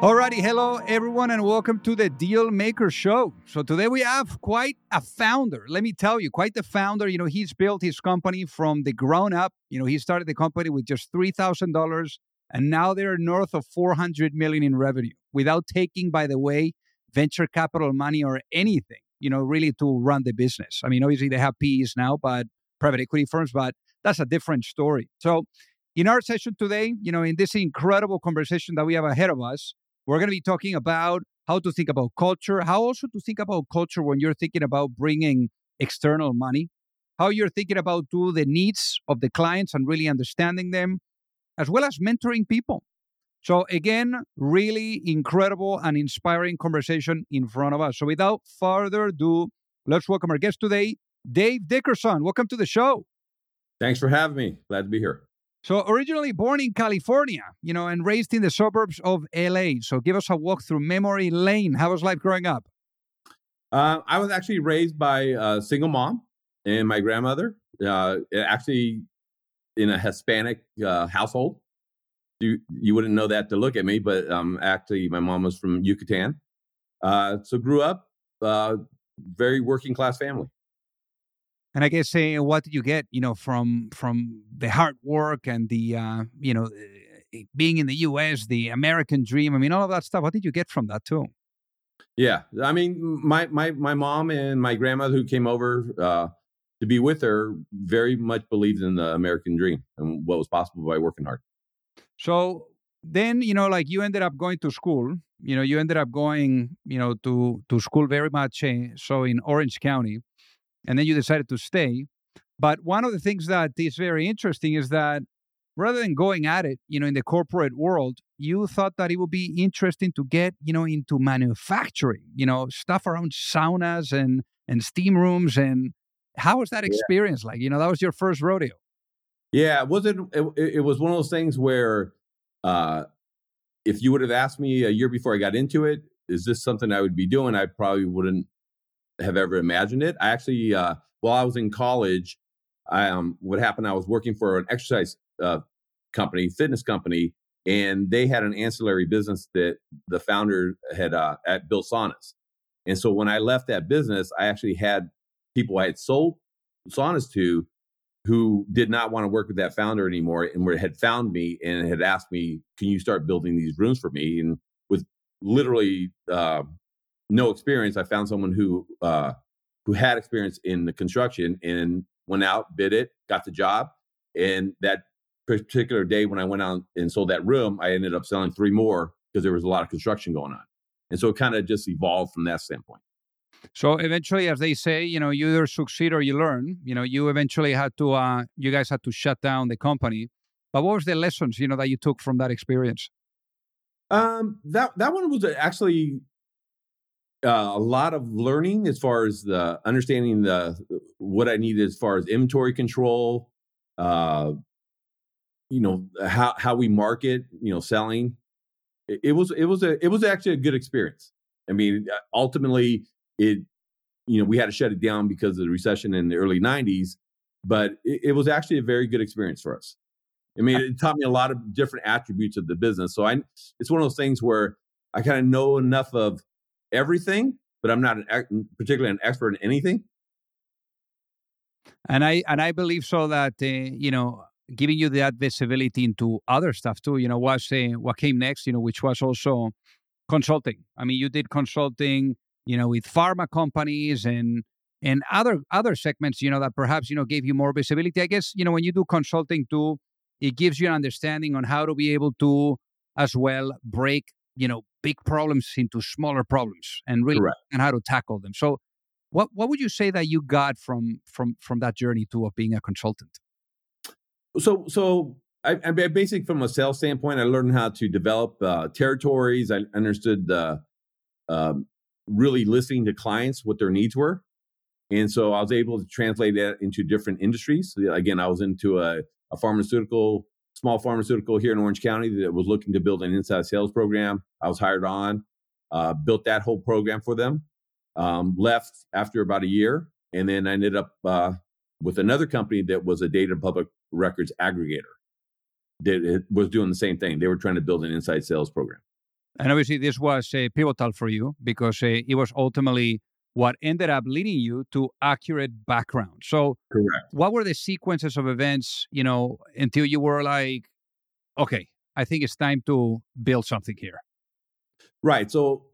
Alrighty, hello everyone, and welcome to the Deal Maker Show. So today we have quite a founder. Let me tell you, quite the founder. You know, he's built his company from the ground up. You know, he started the company with just three thousand dollars, and now they're north of four hundred million in revenue without taking, by the way, venture capital money or anything. You know, really to run the business. I mean, obviously they have PEs now, but private equity firms, but that's a different story. So. In our session today, you know, in this incredible conversation that we have ahead of us, we're going to be talking about how to think about culture, how also to think about culture when you're thinking about bringing external money, how you're thinking about do the needs of the clients and really understanding them, as well as mentoring people. So again, really incredible and inspiring conversation in front of us. So without further ado, let's welcome our guest today, Dave Dickerson. Welcome to the show. Thanks for having me. Glad to be here. So, originally born in California, you know, and raised in the suburbs of LA. So, give us a walk through memory lane. How was life growing up? Uh, I was actually raised by a single mom and my grandmother, uh, actually in a Hispanic uh, household. You, you wouldn't know that to look at me, but um, actually, my mom was from Yucatan. Uh, so, grew up uh, very working class family. And I guess uh, what did you get, you know, from from the hard work and the, uh, you know, eh, being in the U.S., the American dream. I mean, all of that stuff. What did you get from that too? Yeah, I mean, my my my mom and my grandmother who came over uh, to be with her very much believed in the American dream and what was possible by working hard. So then, you know, like you ended up going to school. You know, you ended up going, you know, to to school very much uh, so in Orange County and then you decided to stay. But one of the things that is very interesting is that rather than going at it, you know, in the corporate world, you thought that it would be interesting to get, you know, into manufacturing, you know, stuff around saunas and and steam rooms and how was that experience yeah. like? You know, that was your first rodeo. Yeah, was it, it it was one of those things where uh if you would have asked me a year before I got into it, is this something I would be doing? I probably wouldn't have ever imagined it. I actually, uh, while I was in college, I, um, what happened? I was working for an exercise uh, company, fitness company, and they had an ancillary business that the founder had uh, at Bill saunas. And so when I left that business, I actually had people I had sold saunas to who did not want to work with that founder anymore and were, had found me and had asked me, "Can you start building these rooms for me?" And with literally uh, no experience, I found someone who uh, who had experience in the construction and went out, bid it, got the job, and that particular day when I went out and sold that room, I ended up selling three more because there was a lot of construction going on, and so it kind of just evolved from that standpoint. So eventually, as they say, you know, you either succeed or you learn. You know, you eventually had to, uh, you guys had to shut down the company. But what was the lessons, you know, that you took from that experience? Um, that that one was actually uh, a lot of learning as far as the understanding the what I needed as far as inventory control, uh, you know how how we market, you know, selling. It, it, was it was a it was actually a good experience. I mean, uh, ultimately, it you know we had to shut it down because of the recession in the early '90s, but it, it was actually a very good experience for us. I mean, it taught me a lot of different attributes of the business. So I, it's one of those things where I kind of know enough of everything, but I'm not an, particularly an expert in anything. And I and I believe so that uh, you know giving you that visibility into other stuff too. You know, was uh, what came next. You know, which was also consulting. I mean, you did consulting. You know, with pharma companies and and other other segments. You know, that perhaps you know gave you more visibility. I guess you know when you do consulting too, it gives you an understanding on how to be able to as well break you know big problems into smaller problems and really and how to tackle them. So what what would you say that you got from from from that journey to of being a consultant? So so I, I basically from a sales standpoint, I learned how to develop uh, territories. I understood um, really listening to clients what their needs were, and so I was able to translate that into different industries. Again, I was into a, a pharmaceutical small pharmaceutical here in Orange County that was looking to build an inside sales program. I was hired on, uh, built that whole program for them. Um, left after about a year, and then I ended up uh, with another company that was a data public records aggregator. That was doing the same thing. They were trying to build an inside sales program. And obviously, this was uh, pivotal for you because uh, it was ultimately what ended up leading you to accurate background. So, correct. What were the sequences of events, you know, until you were like, okay, I think it's time to build something here? Right. So,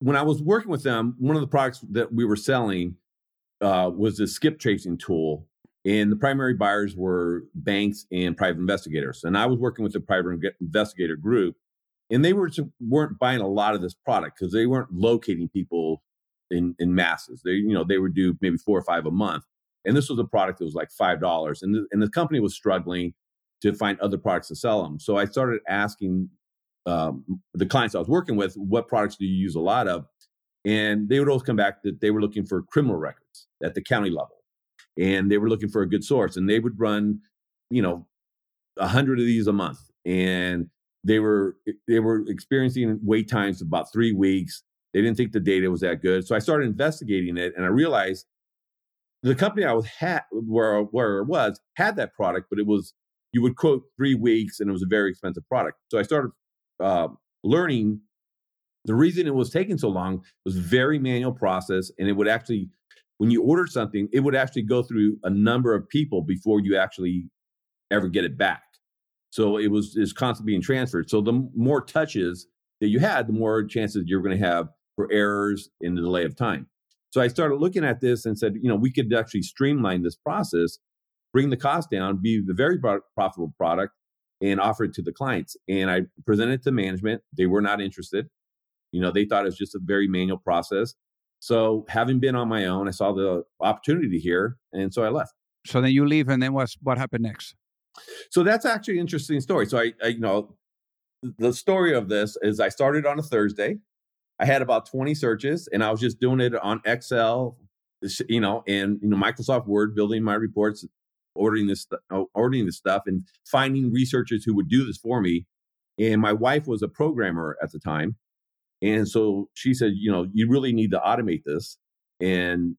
when I was working with them, one of the products that we were selling uh, was a skip tracing tool. And the primary buyers were banks and private investigators. And I was working with the private investigator group, and they were weren't buying a lot of this product because they weren't locating people in in masses. They you know they would do maybe four or five a month, and this was a product that was like five dollars, and the, and the company was struggling to find other products to sell them. So I started asking um, the clients I was working with, what products do you use a lot of? And they would always come back that they were looking for criminal records at the county level, and they were looking for a good source, and they would run, you know, a hundred of these a month, and they were they were experiencing wait times of about three weeks. They didn't think the data was that good, so I started investigating it, and I realized the company I was had where where it was had that product, but it was you would quote three weeks, and it was a very expensive product. So I started uh, learning the reason it was taking so long was very manual process, and it would actually, when you ordered something, it would actually go through a number of people before you actually ever get it back. So it was is constantly being transferred. So the more touches that you had, the more chances you're going to have for errors in the delay of time. So I started looking at this and said, you know, we could actually streamline this process, bring the cost down, be the very profitable product, and offer it to the clients. And I presented it to management. They were not interested. You know, they thought it was just a very manual process. So having been on my own, I saw the opportunity here, and so I left. So then you leave, and then what's what happened next? So that's actually an interesting story. So I, I, you know, the story of this is I started on a Thursday. I had about 20 searches, and I was just doing it on Excel, you know, and you know Microsoft Word, building my reports, ordering this, ordering this stuff, and finding researchers who would do this for me. And my wife was a programmer at the time, and so she said, you know, you really need to automate this. And,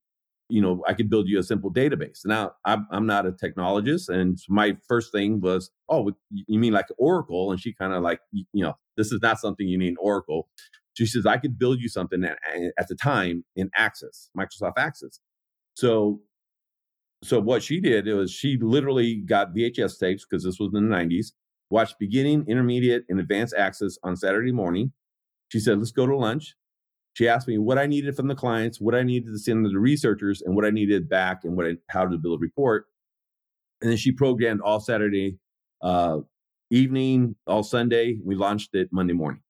you know, I could build you a simple database. Now, I'm, I'm not a technologist. And my first thing was, oh, you mean like Oracle? And she kind of like, you know, this is not something you need Oracle. She says, I could build you something at, at the time in Access, Microsoft Access. So, so what she did was she literally got VHS tapes because this was in the 90s, watched beginning, intermediate, and advanced access on Saturday morning, she said, let's go to lunch. She asked me what I needed from the clients, what I needed to send to the researchers, and what I needed back, and what I, how to build a report. And then she programmed all Saturday uh, evening, all Sunday. We launched it Monday morning,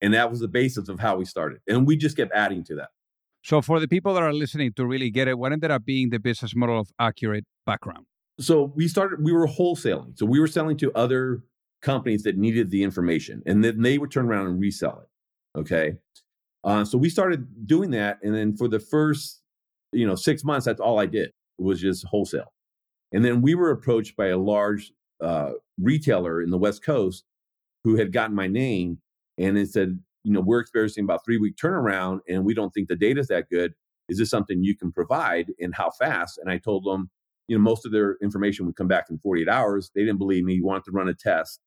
and that was the basis of how we started. And we just kept adding to that. So, for the people that are listening to really get it, what ended up being the business model of Accurate Background? So we started. We were wholesaling. So we were selling to other companies that needed the information, and then they would turn around and resell it. Okay, uh, so we started doing that, and then for the first, you know, six months, that's all I did was just wholesale, and then we were approached by a large uh, retailer in the West Coast who had gotten my name, and it said, you know, we're experiencing about three week turnaround, and we don't think the data is that good. Is this something you can provide, and how fast? And I told them, you know, most of their information would come back in 48 hours. They didn't believe me, You wanted to run a test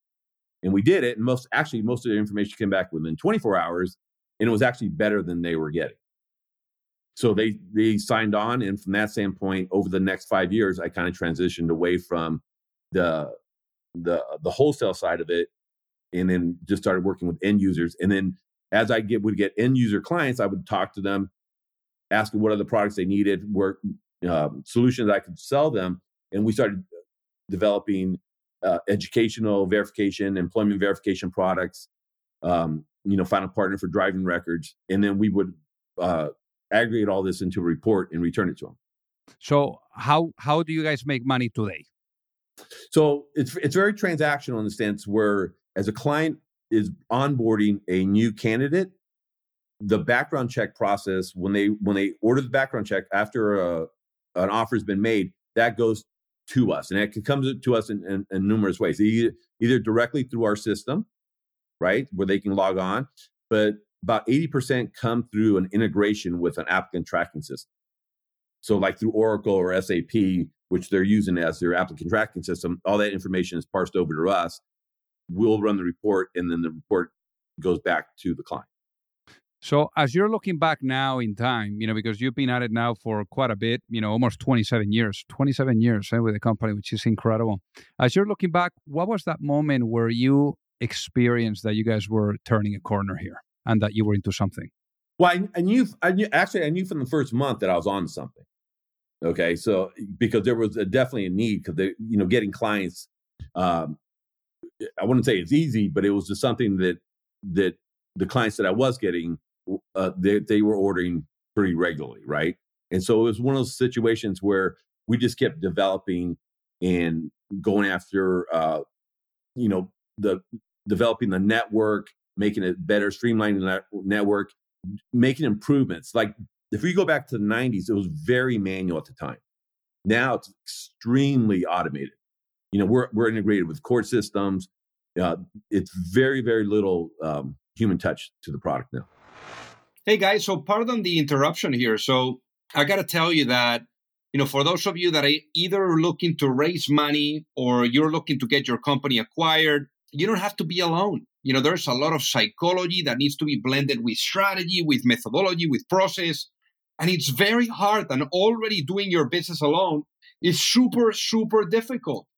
and we did it. And most actually, most of the information came back within 24 hours, and it was actually better than they were getting. So they they signed on, and from that standpoint, over the next five years, I kind of transitioned away from the the the wholesale side of it, and then just started working with end users. And then as I get would get end user clients, I would talk to them, asking what other products they needed, work um, solutions I could sell them, and we started developing uh, educational verification, employment verification products, um, you know, find a partner for driving records, and then we would uh, aggregate all this into a report and return it to them. So how how do you guys make money today? So it's it's very transactional in the sense where as a client is onboarding a new candidate, the background check process when they when they order the background check after a, an offer has been made, that goes to us, and it comes to us in, in, in numerous ways. Either, either directly through our system, right, where they can log on, but about 80% come through an integration with an applicant tracking system. So, like through Oracle or SAP, which they're using as their applicant tracking system, all that information is parsed over to us. We'll run the report, and then the report goes back to the client. So, as you're looking back now in time, you know, because you've been at it now for quite a bit, you know, almost 27 years, 27 years eh, with the company, which is incredible. As you're looking back, what was that moment where you experienced that you guys were turning a corner here and that you were into something? Well, I, I knew, I knew, actually, I knew from the first month that I was on something. Okay. So, because there was a, definitely a need because they, you know, getting clients, um, I wouldn't say it's easy, but it was just something that, that the clients that I was getting uh, they, they were ordering pretty regularly, right? And so it was one of those situations where we just kept developing and going after, uh, you know, the developing the network, making it better, streamlining the network, making improvements. Like if we go back to the 90s, it was very manual at the time. Now it's extremely automated. You know, we're we're integrated with court systems. Uh, it's very very little um, human touch to the product now. Hey guys, so pardon the interruption here. So I got to tell you that, you know, for those of you that are either looking to raise money or you're looking to get your company acquired, you don't have to be alone. You know, there's a lot of psychology that needs to be blended with strategy, with methodology, with process. And it's very hard. And already doing your business alone is super, super difficult.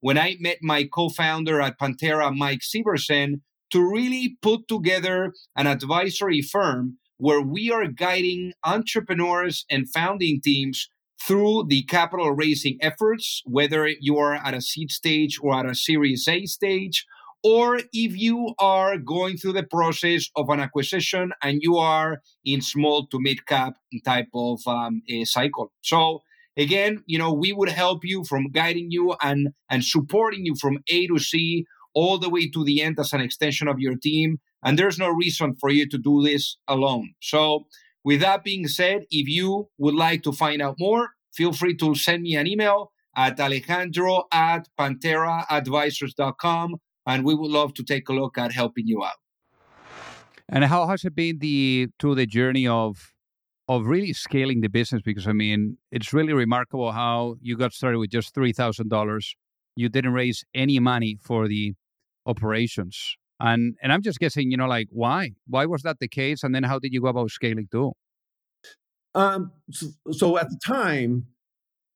when i met my co-founder at Panthera mike Sieversen, to really put together an advisory firm where we are guiding entrepreneurs and founding teams through the capital raising efforts, whether you are at a seed stage or at a series A stage, or if you are going through the process of an acquisition and you are in small to mid cap type of um, cycle. So again, you know, we would help you from guiding you and, and supporting you from A to C all the way to the end as an extension of your team and there's no reason for you to do this alone. So, with that being said, if you would like to find out more, feel free to send me an email at alejandro at pantheraadvisors.com and we would love to take a look at helping you out. And how has it been the through the journey of of really scaling the business? Because I mean, it's really remarkable how you got started with just three thousand dollars. You didn't raise any money for the operations. And and I'm just guessing, you know, like why? Why was that the case? And then how did you go about scaling too? Um, so, so at the time,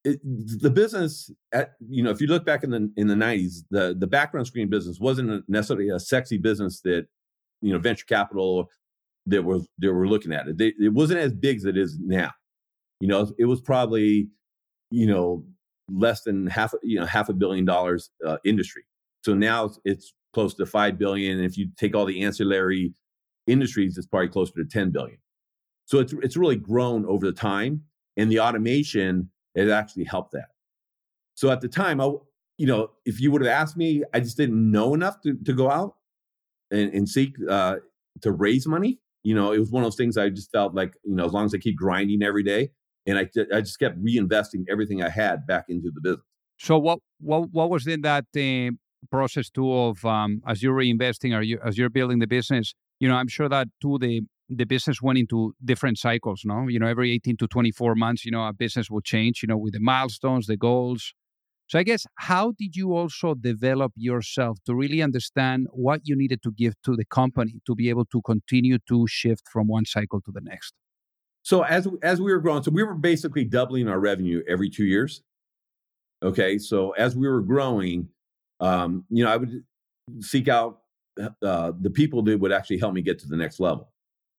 it, the business, at, you know, if you look back in the in the '90s, the the background screen business wasn't necessarily a sexy business that you know venture capital that was they were looking at it. They, it wasn't as big as it is now. You know, it was probably you know less than half you know half a billion dollars uh, industry. So now it's, it's close to 5 billion. And if you take all the ancillary industries, it's probably closer to 10 billion. So it's, it's really grown over the time. And the automation has actually helped that. So at the time, I, you know, if you would have asked me, I just didn't know enough to, to go out and, and seek uh, to raise money. You know, it was one of those things I just felt like, you know, as long as I keep grinding every day, and I, I just kept reinvesting everything I had back into the business. So what what what was in that uh, process too of um, as you're reinvesting or you, as you're building the business you know i'm sure that too the the business went into different cycles no you know every 18 to 24 months you know a business will change you know with the milestones the goals so i guess how did you also develop yourself to really understand what you needed to give to the company to be able to continue to shift from one cycle to the next? So as as we were growing so we were basically doubling our revenue every 2 years. Okay? So as we were growing um, you know, I would seek out uh, the people that would actually help me get to the next level,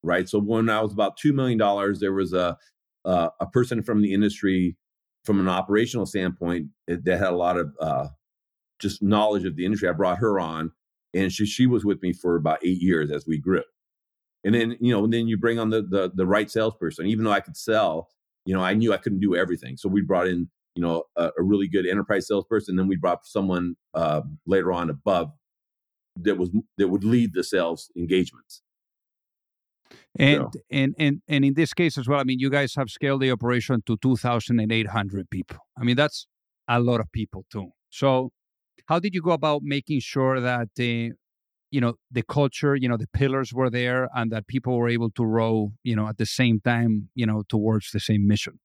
right? So when I was about two million dollars, there was a uh, a person from the industry, from an operational standpoint, that had a lot of uh, just knowledge of the industry. I brought her on, and she she was with me for about eight years as we grew. And then you know, and then you bring on the the, the right salesperson. Even though I could sell, you know, I knew I couldn't do everything. So we brought in you know a, a really good enterprise salesperson. Then we brought someone uh, later on above that was that would lead the sales engagements. And so. and and and in this case as well, I mean, you guys have scaled the operation to two thousand and eight hundred people. I mean, that's a lot of people too. So, how did you go about making sure that uh, you know the culture, you know, the pillars were there, and that people were able to row, you know, at the same time, you know, towards the same mission?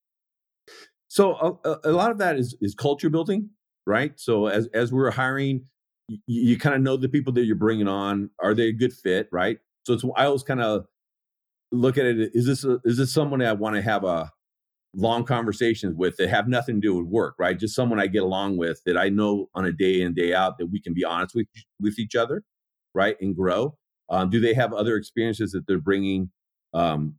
So a, a lot of that is is culture building, right? So as as we're hiring, you, you kind of know the people that you're bringing on. Are they a good fit, right? So it's I always kind of look at it. Is this a, is this someone I want to have a long conversations with that have nothing to do with work, right? Just someone I get along with that I know on a day in day out that we can be honest with with each other, right, and grow. Um, do they have other experiences that they're bringing um,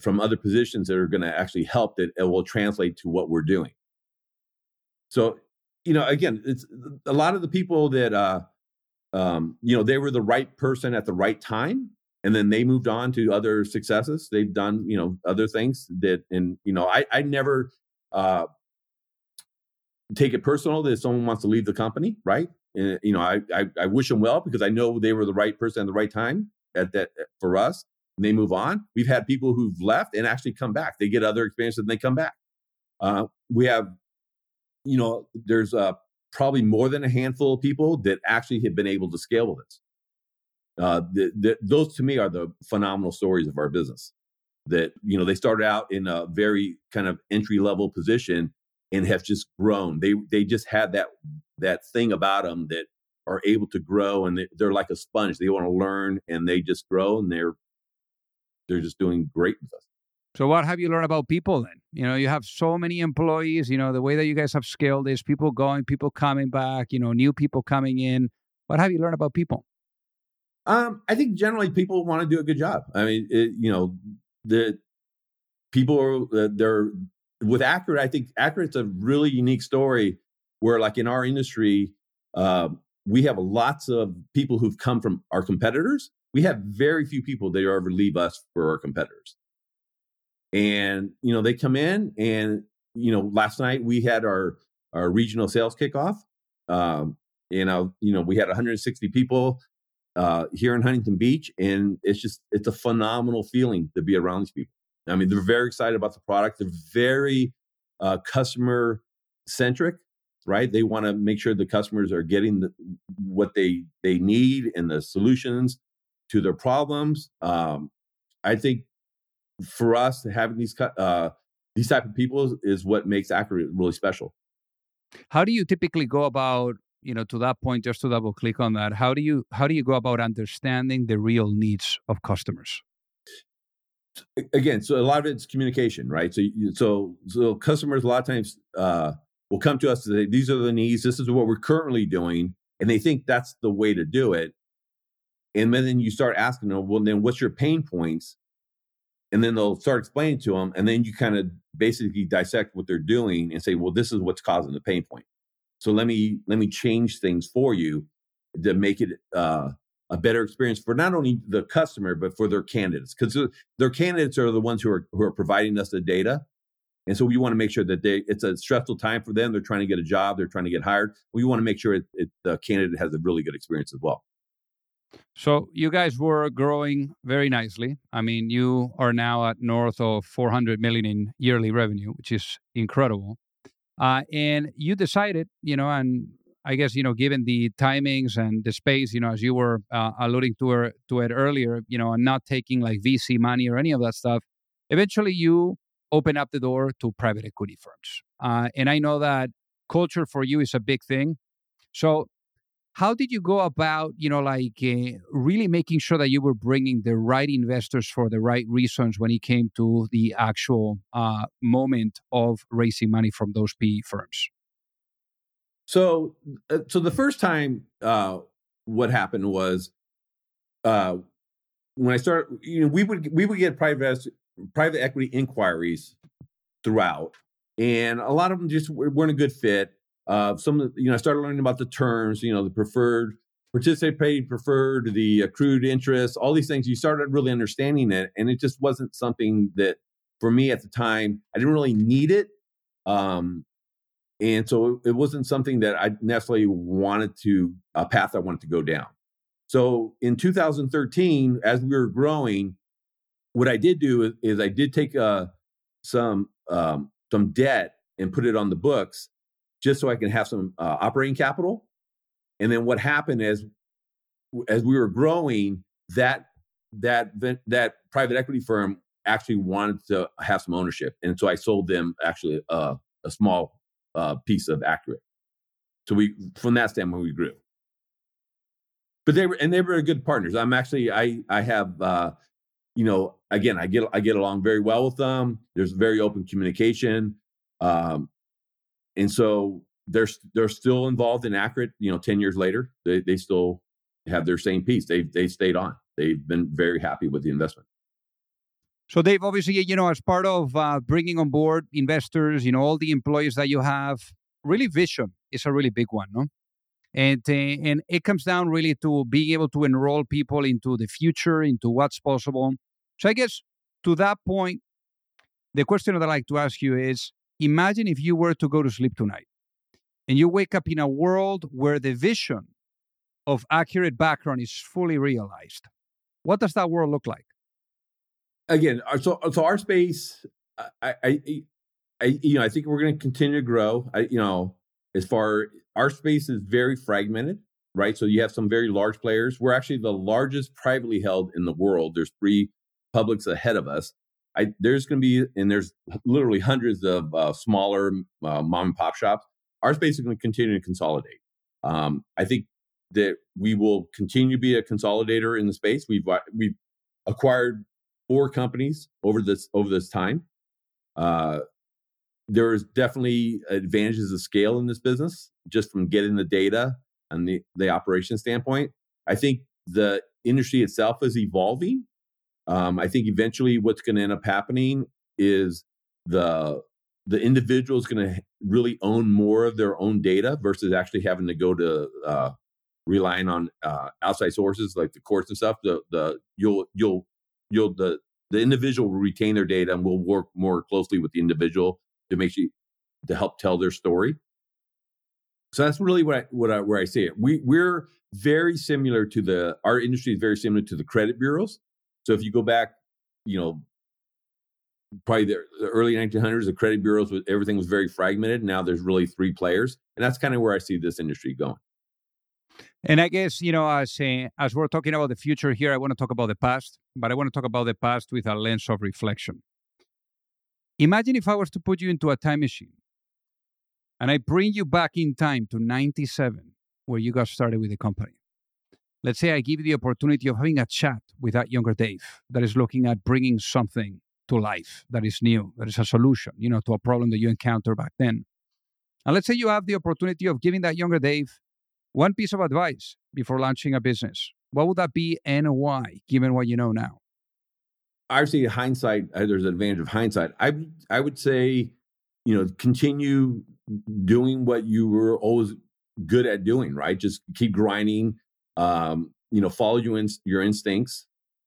from other positions that are going to actually help that it will translate to what we're doing? So, you know, again, it's a lot of the people that, uh, um, you know, they were the right person at the right time and then they moved on to other successes. They've done you know other things that and you know i i never uh take it personal that someone wants to leave the company right? And, you know I, I, I wish them well because i know they were the right person at the right time at that for us and they move on. We've had people who've left and actually come back. They get other experiences and they come back. Uh we have you know there's uh probably more than a handful of people that actually have been able to scale with us uh, the, the, those to me are the phenomenal stories of our business. That you know they started out in a very kind of entry level position and have just grown. They they just had that that thing about them that are able to grow and they, they're like a sponge. They want to learn and they just grow and they're they're just doing great with us. So what have you learned about people then? You know, you have so many employees, you know, the way that you guys have scaled is people going, people coming back, you know, new people coming in. What have you learned about people? Um, I think generally people want to do a good job. I mean, it, you know, the people are uh, they're with Accurate. I think Accurate's a really unique story where, like in our industry, uh, we have lots of people who've come from our competitors. We have very few people that ever leave us for our competitors. And you know, they come in, and you know, last night we had our our regional sales kickoff. Um, you know, you know, we had 160 people uh, here in Huntington Beach, and it's just it's a phenomenal feeling to be around these people. I mean, they're very excited about the product. They're very uh, customer centric, right? They want to make sure the customers are getting the, what they they need and the solutions to their problems. Um, I think for us, having these uh, these type of people is what makes Accurate really special. How do you typically go about you know to that point just to double click on that how do you how do you go about understanding the real needs of customers? Again so a lot of it's communication right? So so so customers a lot of times uh, will come to us and say these are the needs this is what we're currently doing and they think that's the way to do it. And then you start asking them well then what's your pain points? And then they'll start explaining to them and then you kind of basically dissect what they're doing and say well this is what's causing the pain point so let me let me change things for you to make it uh, a better experience for not only the customer but for their candidates. Because their candidates are the ones who are who are providing us the data. And so we want to make sure that they it's a stressful time for them. They're trying to get a job. They're trying to get hired. We want to make sure it, it, the candidate has a really good experience as well. So you guys were growing very nicely. I mean you are now at north of 400 million in yearly revenue which is incredible uh, and you decided, you know, and I guess you know, given the timings and the space, you know, as you were uh, alluding to, her, to it earlier, you know, and not taking like VC money or any of that stuff, eventually you open up the door to private equity firms. Uh, and I know that culture for you is a big thing. So how did you go about you know like uh, really making sure that you were bringing the right investors for the right reasons when it came to the actual uh, moment of raising money from those PE firms? So uh, so the first time uh, what happened was uh, when I started, you know, we would we would get private private equity inquiries throughout, and a lot of them just weren't a good fit uh, some the, you know, I started learning about the terms, you know, the preferred, participating preferred, the accrued interest, all these things. You started really understanding it, and it just wasn't something that for me at the time I didn't really need it. Um, and so it wasn't something that I necessarily wanted to a path I wanted to go down. So in 2013, as we were growing, what I did do is, is I did take uh, some um, some debt and put it on the books just so I can have some uh, operating capital. And then what happened is, as we were growing, that that that private equity firm actually wanted to have some ownership, and so I sold them actually a small uh, piece of Accurate. So we, from that standpoint, we grew. But they were, and they were good partners. I'm actually, I, I have, uh, you know, again, I get, I get along very well with them. There's very open communication. Um, and so they're they're still involved in Accurate. You know, ten years later, they they still have their same piece. They they stayed on. They've been very happy with the investment. So, Dave, obviously, you know, as part of uh, bringing on board investors, you know, all the employees that you have, really vision is a really big one, no? And uh, and it comes down really to being able to enroll people into the future, into what's possible. So, I guess to that point, the question that I like to ask you is Imagine if you were to go to sleep tonight and you wake up in a world where the vision of accurate background is fully realized. What does that world look like? Again, so so our space, I, I, I you know, I think we're going to continue to grow. I, you know, as far our space is very fragmented, right? So you have some very large players. We're actually the largest privately held in the world. There's three publics ahead of us. I, there's going to be, and there's literally hundreds of uh, smaller uh, mom and pop shops. Our space is going to continue to consolidate. Um, I think that we will continue to be a consolidator in the space. We've uh, we've acquired four companies over this over this time. Uh, there's definitely advantages of scale in this business, just from getting the data and the the operation standpoint. I think the industry itself is evolving um, I think eventually what's going to end up happening is the the individual is going to really own more of their own data versus actually having to go to uh, relying on uh, outside sources like the courts and stuff. The the you'll you'll you'll the the individual will retain their data and will work more closely with the individual to make sure to help tell their story. So that's really what I, what I, where I see it. We we're very similar to the our industry is very similar to the credit bureaus so if you go back, you know, probably the, the early 1900s, the credit bureaus, everything was very fragmented. Now there's really three players, and that's kind of where I see this industry going. And I guess you know, as uh, as we're talking about the future here, I want to talk about the past, but I want to talk about the past with a lens of reflection. Imagine if I was to put you into a time machine, and I bring you back in time to '97, where you got started with the company. Let's say I give you the opportunity of having a chat with that younger Dave that is looking at bringing something to life that is new, that is a solution, you know, to a problem that you encountered back then. And let's say you have the opportunity of giving that younger Dave one piece of advice before launching a business. What would that be and why, given what you know now? Obviously, hindsight, uh, there's an advantage of hindsight. I, I would say, you know, continue doing what you were always good at doing, right? Just keep grinding, um, you know, follow your, in, your instincts.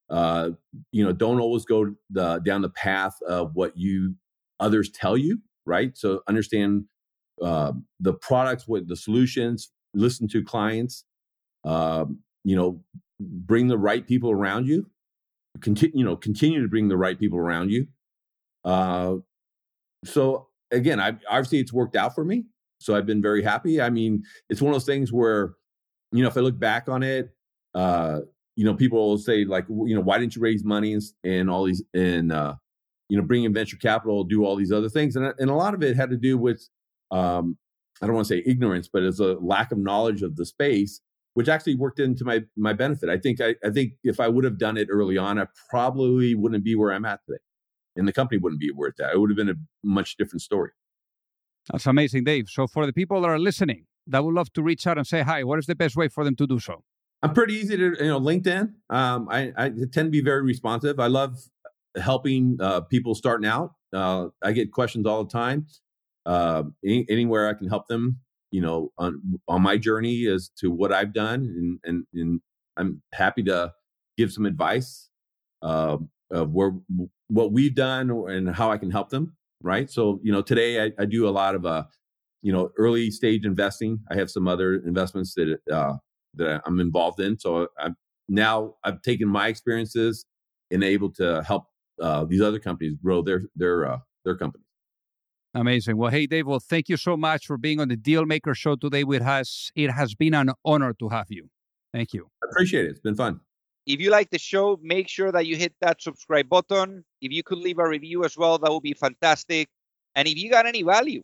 Uh, you know, don't always go the, down the path of what you others tell you, right? So understand uh, the products, what the solutions, listen to clients, uh, you know, bring the right people around you. Continue, you know, continue to bring the right people around you. Uh, so again, I obviously it's worked out for me. So I've been very happy. I mean, it's one of those things where you know, if I look back on it, uh, you know, people will say like, you know, why didn't you raise money and, and all these and uh, you know, bring in venture capital, do all these other things, and and a lot of it had to do with, um, I don't want to say ignorance, but it's a lack of knowledge of the space, which actually worked into my my benefit. I think I, I think if I would have done it early on, I probably wouldn't be where I'm at today, and the company wouldn't be worth that. It would have been a much different story. That's amazing, Dave. So for the people that are listening, that would love to reach out and say hi, what is the best way for them to do so? I'm pretty easy to, you know, LinkedIn. Um, I, I tend to be very responsive. I love helping uh, people starting out. Uh, I get questions all the time. Uh, any, anywhere I can help them, you know, on on my journey as to what I've done, and and, and I'm happy to give some advice uh, of where what we've done and how I can help them. Right. So you know, today I, I do a lot of uh, you know, early stage investing. I have some other investments that uh, that I'm involved in. So I'm now I've taken my experiences and able to help uh, these other companies grow their their uh, their companies. Amazing. Well, hey, Dave, well, thank you so much for being on the Dealmaker Show today with us. It has been an honor to have you. Thank you. I appreciate it. It's been fun. If you like the show, make sure that you hit that subscribe button. If you could leave a review as well, that would be fantastic. And if you got any value,